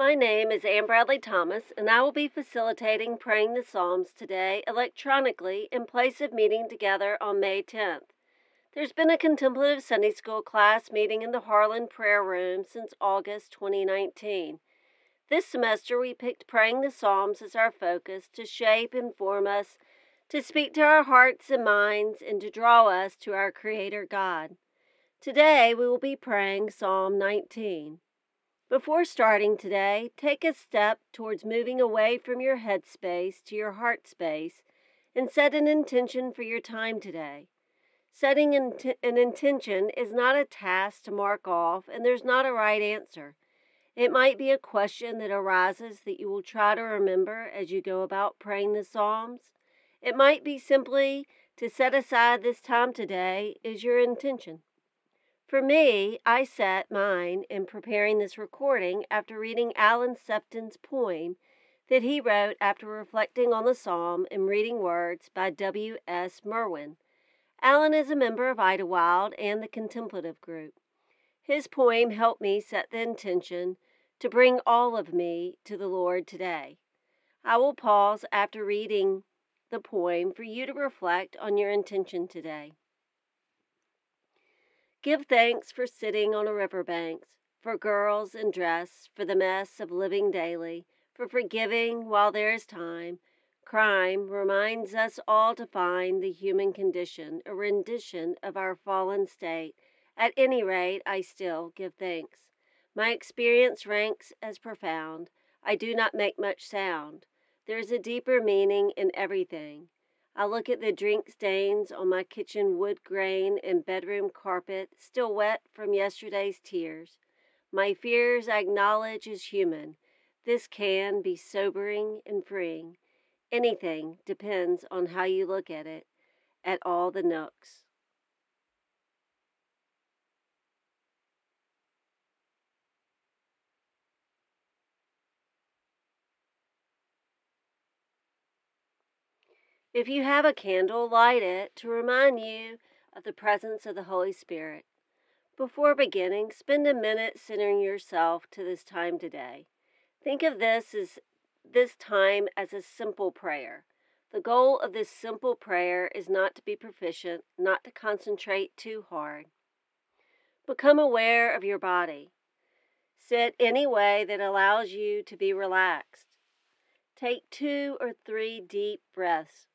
My name is Ann Bradley Thomas, and I will be facilitating Praying the Psalms today electronically in place of meeting together on May 10th. There's been a contemplative Sunday school class meeting in the Harlan Prayer Room since August 2019. This semester, we picked Praying the Psalms as our focus to shape and form us, to speak to our hearts and minds, and to draw us to our Creator God. Today, we will be praying Psalm 19. Before starting today, take a step towards moving away from your head space to your heart space and set an intention for your time today. Setting an intention is not a task to mark off, and there's not a right answer. It might be a question that arises that you will try to remember as you go about praying the Psalms. It might be simply to set aside this time today is your intention. For me, I set mine in preparing this recording after reading Alan Sefton's poem that he wrote after reflecting on the psalm and reading words by W. S. Merwin. Alan is a member of Idlewild and the Contemplative Group. His poem helped me set the intention to bring all of me to the Lord today. I will pause after reading the poem for you to reflect on your intention today. Give thanks for sitting on a riverbanks, for girls in dress, for the mess of living daily, for forgiving while there is time. Crime reminds us all to find the human condition, a rendition of our fallen state. At any rate, I still give thanks. My experience ranks as profound. I do not make much sound. There is a deeper meaning in everything. I look at the drink stains on my kitchen wood grain and bedroom carpet, still wet from yesterday's tears. My fears I acknowledge as human. This can be sobering and freeing. Anything depends on how you look at it, at all the nooks. If you have a candle, light it to remind you of the presence of the Holy Spirit. Before beginning, spend a minute centering yourself to this time today. Think of this as this time as a simple prayer. The goal of this simple prayer is not to be proficient, not to concentrate too hard. Become aware of your body. Sit any way that allows you to be relaxed. Take two or three deep breaths.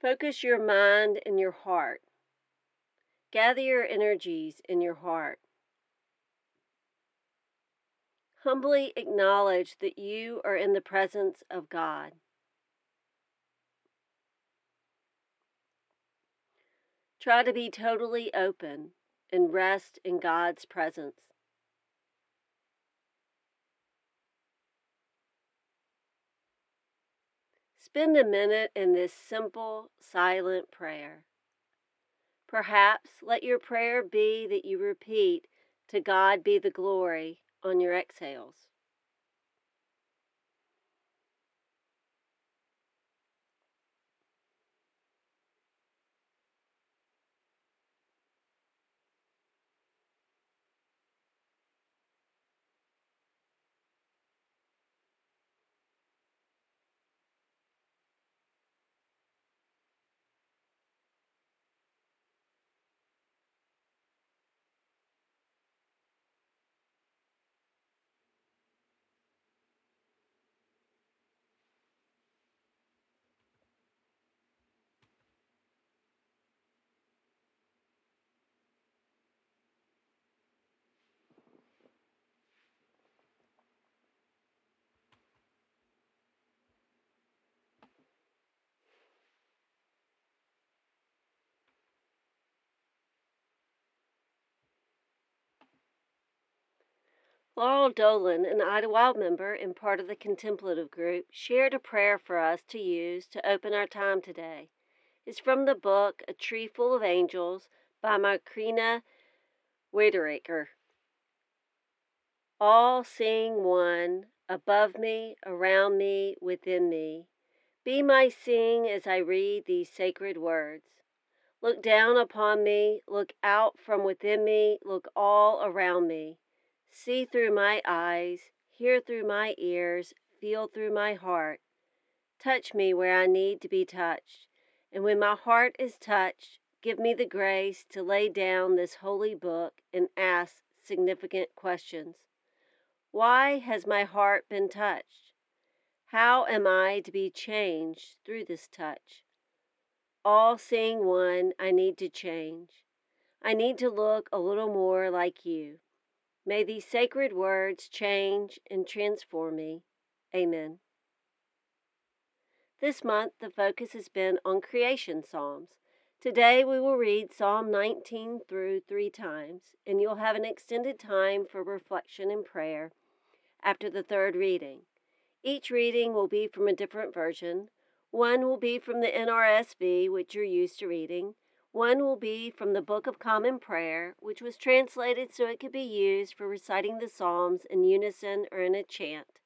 Focus your mind and your heart. Gather your energies in your heart. Humbly acknowledge that you are in the presence of God. Try to be totally open and rest in God's presence. Spend a minute in this simple, silent prayer. Perhaps let your prayer be that you repeat, To God be the glory, on your exhales. Laurel Dolan, an Idlewild member and part of the contemplative group, shared a prayer for us to use to open our time today. It's from the book A Tree Full of Angels by Macrina Wiederkehr. All seeing one, above me, around me, within me. Be my seeing as I read these sacred words. Look down upon me, look out from within me, look all around me. See through my eyes, hear through my ears, feel through my heart. Touch me where I need to be touched. And when my heart is touched, give me the grace to lay down this holy book and ask significant questions. Why has my heart been touched? How am I to be changed through this touch? All seeing one, I need to change. I need to look a little more like you. May these sacred words change and transform me. Amen. This month, the focus has been on creation psalms. Today, we will read Psalm 19 through three times, and you'll have an extended time for reflection and prayer after the third reading. Each reading will be from a different version. One will be from the NRSV, which you're used to reading. One will be from the Book of Common Prayer, which was translated so it could be used for reciting the Psalms in unison or in a chant.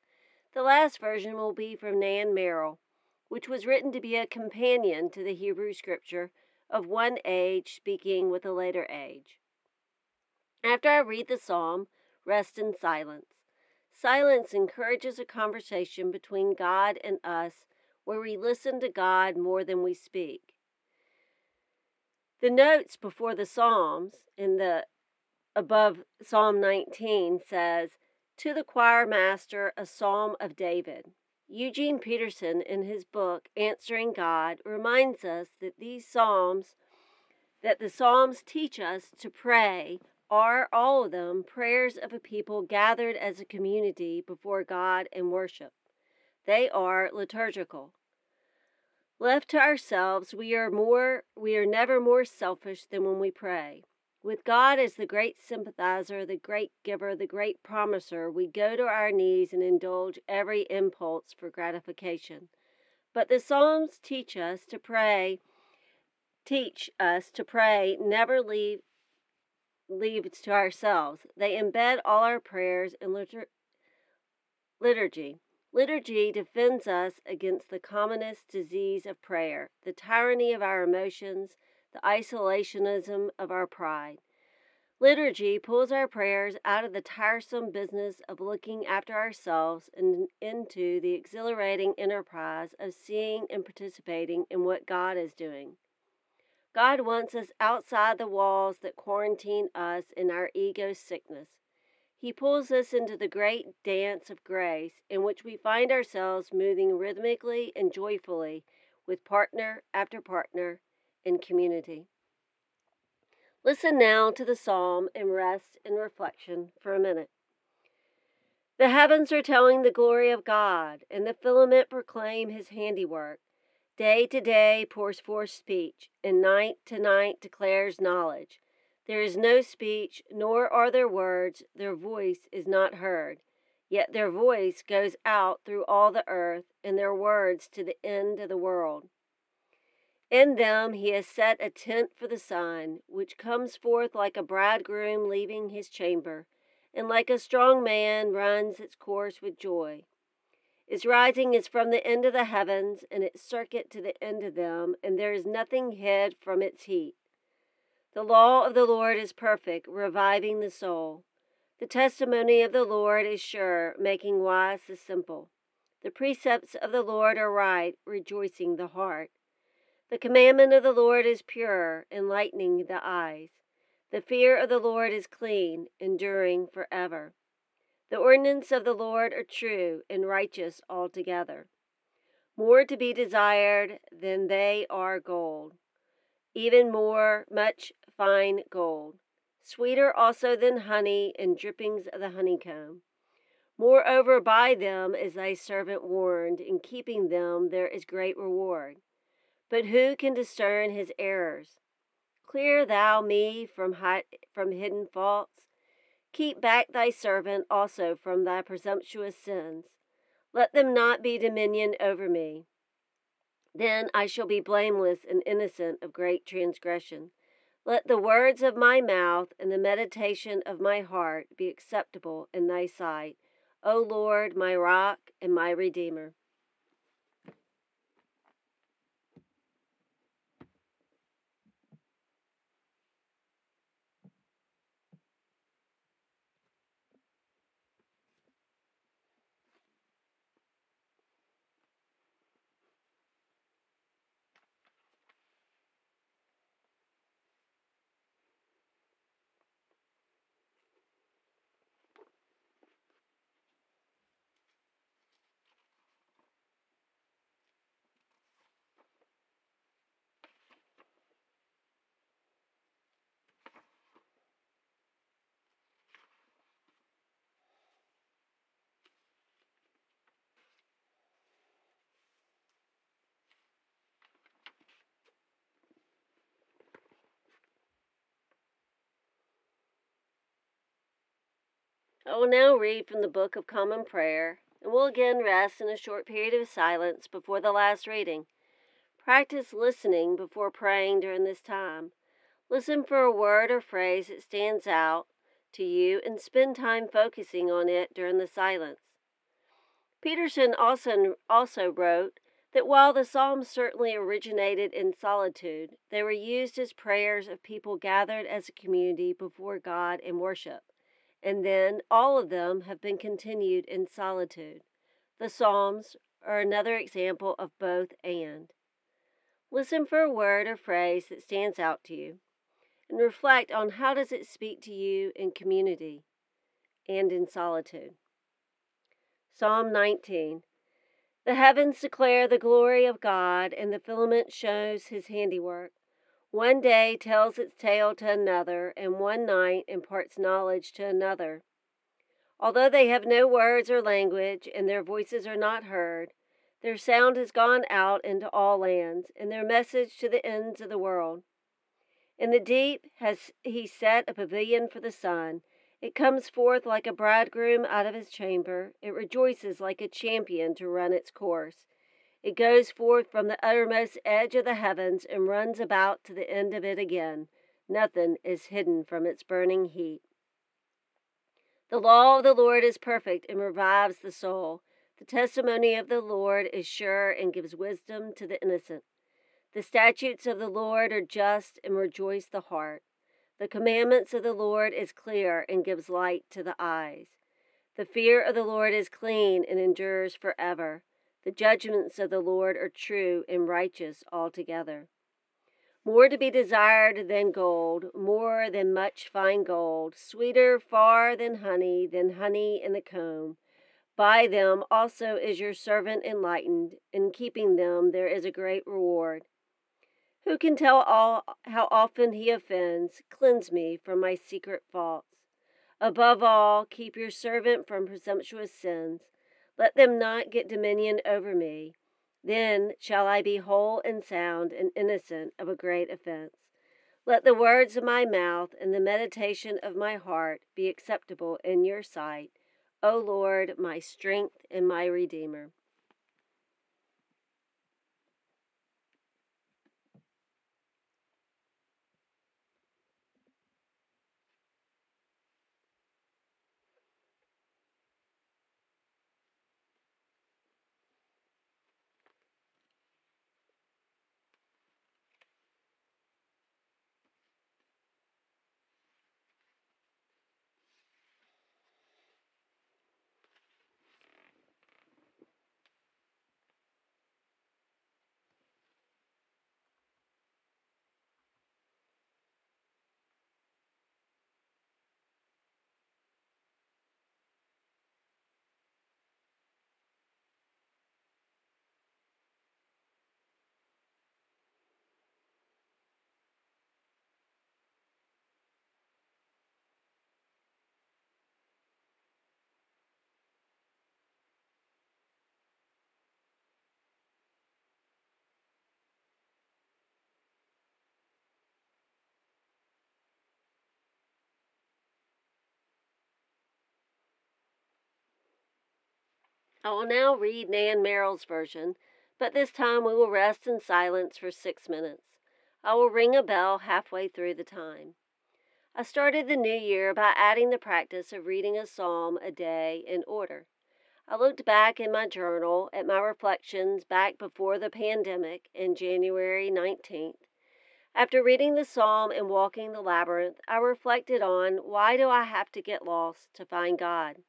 The last version will be from Nan Merrill, which was written to be a companion to the Hebrew Scripture of one age speaking with a later age. After I read the psalm, rest in silence. Silence encourages a conversation between God and us where we listen to God more than we speak. The notes before the Psalms in the above Psalm 19 says, To the choir master, a psalm of David. Eugene Peterson, in his book Answering God, reminds us that these psalms, that the psalms teach us to pray, are all of them prayers of a people gathered as a community before God in worship. They are liturgical. Left to ourselves, we are more we are never more selfish than when we pray. With God as the great sympathizer, the great giver, the great promiser, we go to our knees and indulge every impulse for gratification. But the Psalms teach us to pray, teach us to pray, never leave leave to ourselves. They embed all our prayers in litur- liturgy. Liturgy defends us against the commonest disease of prayer, the tyranny of our emotions, the isolationism of our pride. Liturgy pulls our prayers out of the tiresome business of looking after ourselves and into the exhilarating enterprise of seeing and participating in what God is doing. God wants us outside the walls that quarantine us in our ego sickness. He pulls us into the great dance of grace in which we find ourselves moving rhythmically and joyfully with partner after partner in community. Listen now to the psalm and rest in reflection for a minute. The heavens are telling the glory of God, and the firmament proclaim his handiwork. Day to day pours forth speech, and night to night declares knowledge. There is no speech, nor are there words, their voice is not heard. Yet their voice goes out through all the earth, and their words to the end of the world. In them he has set a tent for the sun, which comes forth like a bridegroom leaving his chamber, and like a strong man runs its course with joy. Its rising is from the end of the heavens, and its circuit to the end of them, and there is nothing hid from its heat. The law of the Lord is perfect, reviving the soul. The testimony of the Lord is sure, making wise the simple. The precepts of the Lord are right, rejoicing the heart. The commandment of the Lord is pure, enlightening the eyes. The fear of the Lord is clean, enduring forever. The ordinance of the Lord are true and righteous altogether. More to be desired than they are gold, even more much fine gold, sweeter also than honey and drippings of the honeycomb. Moreover, by them is thy servant warned, in keeping them there is great reward. But who can discern his errors? Clear thou me from, hi- from hidden faults Keep back thy servant also from thy presumptuous sins. Let them not be dominion over me. Then I shall be blameless and innocent of great transgression. Let the words of my mouth and the meditation of my heart be acceptable in thy sight, O Lord, my rock and my redeemer. I will now read from the Book of Common Prayer, and will again rest in a short period of silence before the last reading. Practice listening before praying during this time. Listen for a word or phrase that stands out to you and spend time focusing on it during the silence. Peterson also, also wrote that while the Psalms certainly originated in solitude, they were used as prayers of people gathered as a community before God in worship and then all of them have been continued in solitude. The Psalms are another example of both and. Listen for a word or phrase that stands out to you and reflect on how does it speak to you in community and in solitude. Psalm 19 The heavens declare the glory of God, and the firmament shows his handiwork. One day tells its tale to another, and one night imparts knowledge to another. Although they have no words or language, and their voices are not heard, their sound has gone out into all lands, and their message to the ends of the world. In the deep has he set a pavilion for the sun. It comes forth like a bridegroom out of his chamber. It rejoices like a champion to run its course. It goes forth from the uttermost edge of the heavens and runs about to the end of it again. Nothing is hidden from its burning heat. The law of the Lord is perfect and revives the soul. The testimony of the Lord is sure and gives wisdom to the innocent. The statutes of the Lord are just and rejoice the heart. The commandments of the Lord is clear and gives light to the eyes. The fear of the Lord is clean and endures forever. The judgments of the Lord are true and righteous altogether. More to be desired than gold, more than much fine gold, sweeter far than honey, than honey in the comb. By them also is your servant enlightened, in keeping them there is a great reward. Who can tell all how often he offends? Cleanse me from my secret faults. Above all, keep your servant from presumptuous sins. Let them not get dominion over me. Then shall I be whole and sound and innocent of a great offense. Let the words of my mouth and the meditation of my heart be acceptable in your sight, O Lord, my strength and my Redeemer. I will now read Nan Merrill's version, but this time we will rest in silence for six minutes. I will ring a bell halfway through the time. I started the new year by adding the practice of reading a psalm a day in order. I looked back in my journal at my reflections back before the pandemic in January 19th. After reading the psalm and walking the labyrinth, I reflected on why do I have to get lost to find God?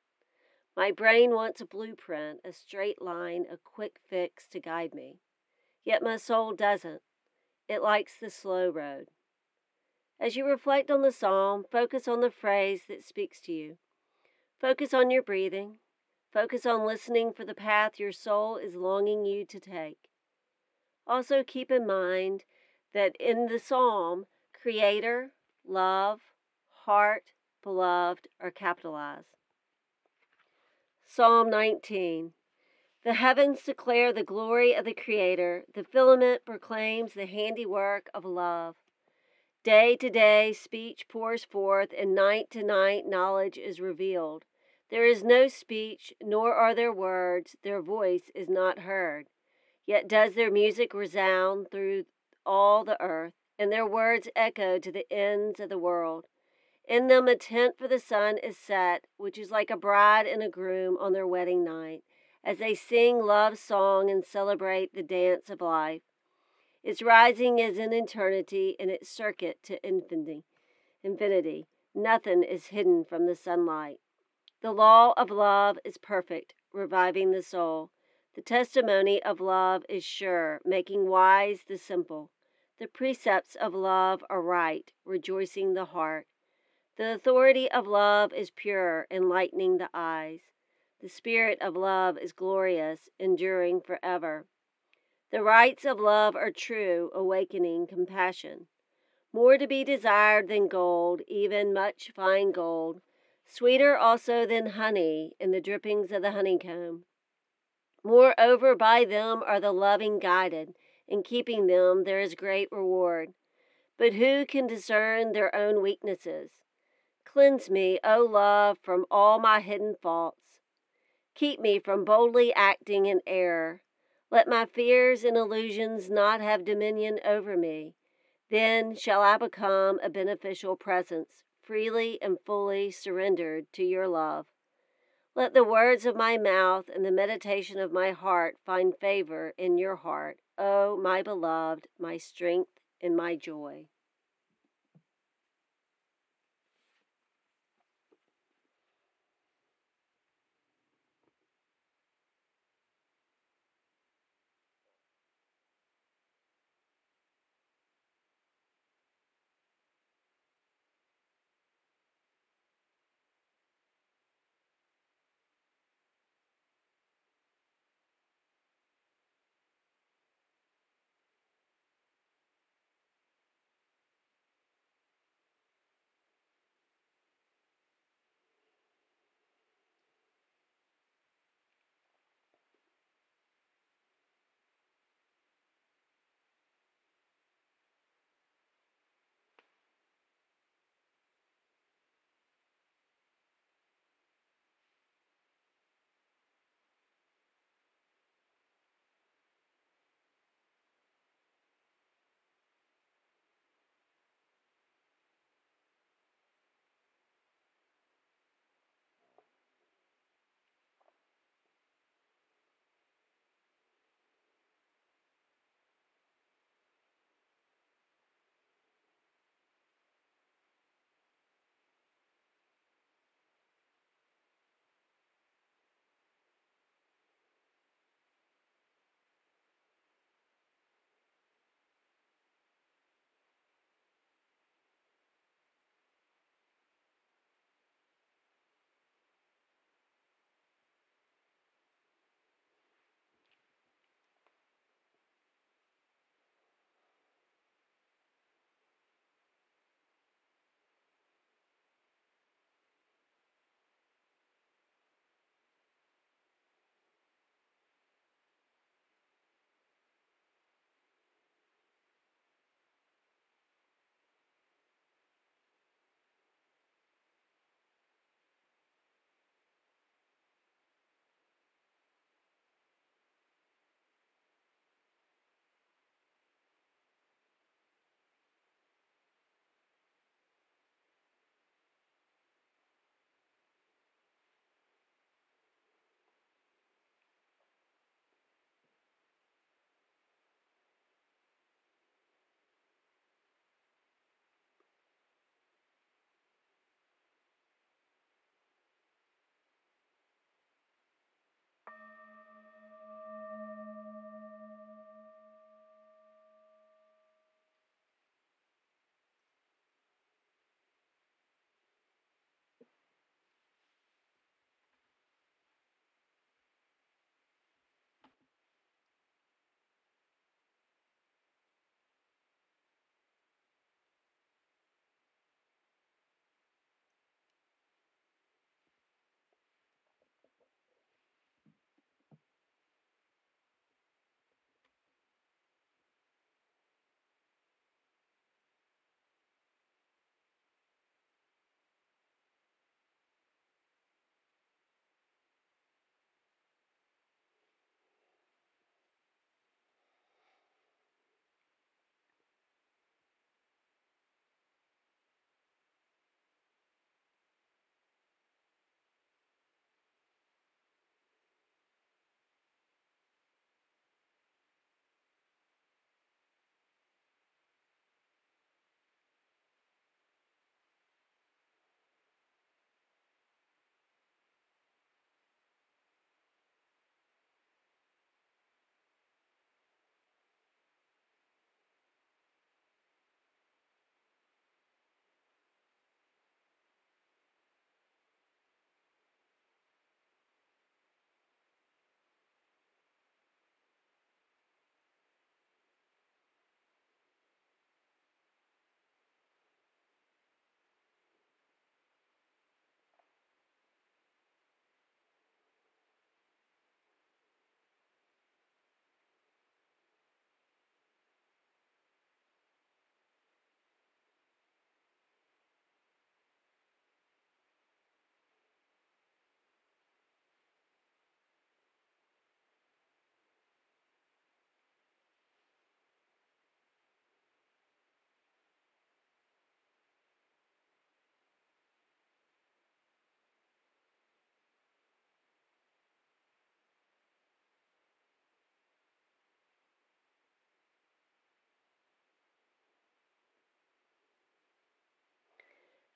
My brain wants a blueprint, a straight line, a quick fix to guide me. Yet my soul doesn't. It likes the slow road. As you reflect on the psalm, focus on the phrase that speaks to you. Focus on your breathing. Focus on listening for the path your soul is longing you to take. Also, keep in mind that in the psalm, Creator, love, heart, beloved are capitalized. Psalm 19 The heavens declare the glory of the Creator, the filament proclaims the handiwork of love. Day to day speech pours forth, and night to night knowledge is revealed. There is no speech, nor are there words, their voice is not heard. Yet does their music resound through all the earth, and their words echo to the ends of the world. In them a tent for the sun is set, which is like a bride and a groom on their wedding night, as they sing love's song and celebrate the dance of life. Its rising is in eternity, and its circuit to infinity. Infinity. Nothing is hidden from the sunlight. The law of love is perfect, reviving the soul. The testimony of love is sure, making wise the simple. The precepts of love are right, rejoicing the heart. The authority of love is pure, enlightening the eyes. The spirit of love is glorious, enduring forever. The rights of love are true, awakening compassion. More to be desired than gold, even much fine gold, sweeter also than honey in the drippings of the honeycomb. Moreover, by them are the loving guided. In keeping them, there is great reward. But who can discern their own weaknesses? Cleanse me, O love, from all my hidden faults. Keep me from boldly acting in error. Let my fears and illusions not have dominion over me. Then shall I become a beneficial presence, freely and fully surrendered to your love. Let the words of my mouth and the meditation of my heart find favor in your heart, O my beloved, my strength and my joy.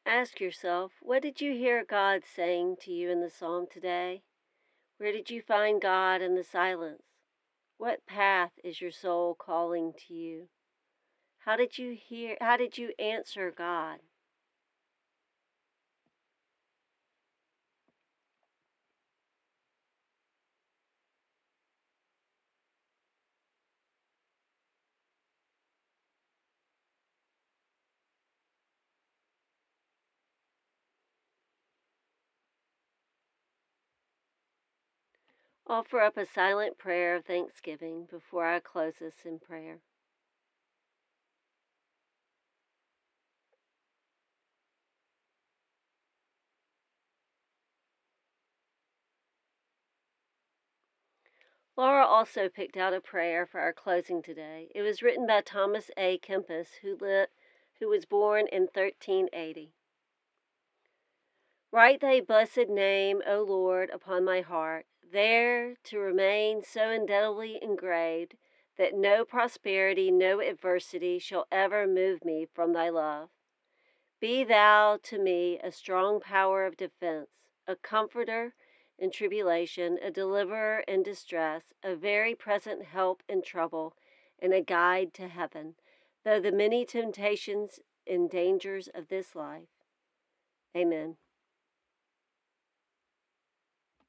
Ask yourself, what did you hear God saying to you in the psalm today? Where did you find God in the silence? What path is your soul calling to you? How did you hear how did you answer God? Offer up a silent prayer of thanksgiving before I close this in prayer. Laura also picked out a prayer for our closing today. It was written by Thomas A. Kempis, who, lit, who was born in 1380. Write thy blessed name, O Lord, upon my heart there to remain so indelibly engraved that no prosperity, no adversity shall ever move me from thy love. Be thou to me a strong power of defense, a comforter in tribulation, a deliverer in distress, a very present help in trouble, and a guide to heaven, though the many temptations and dangers of this life. Amen.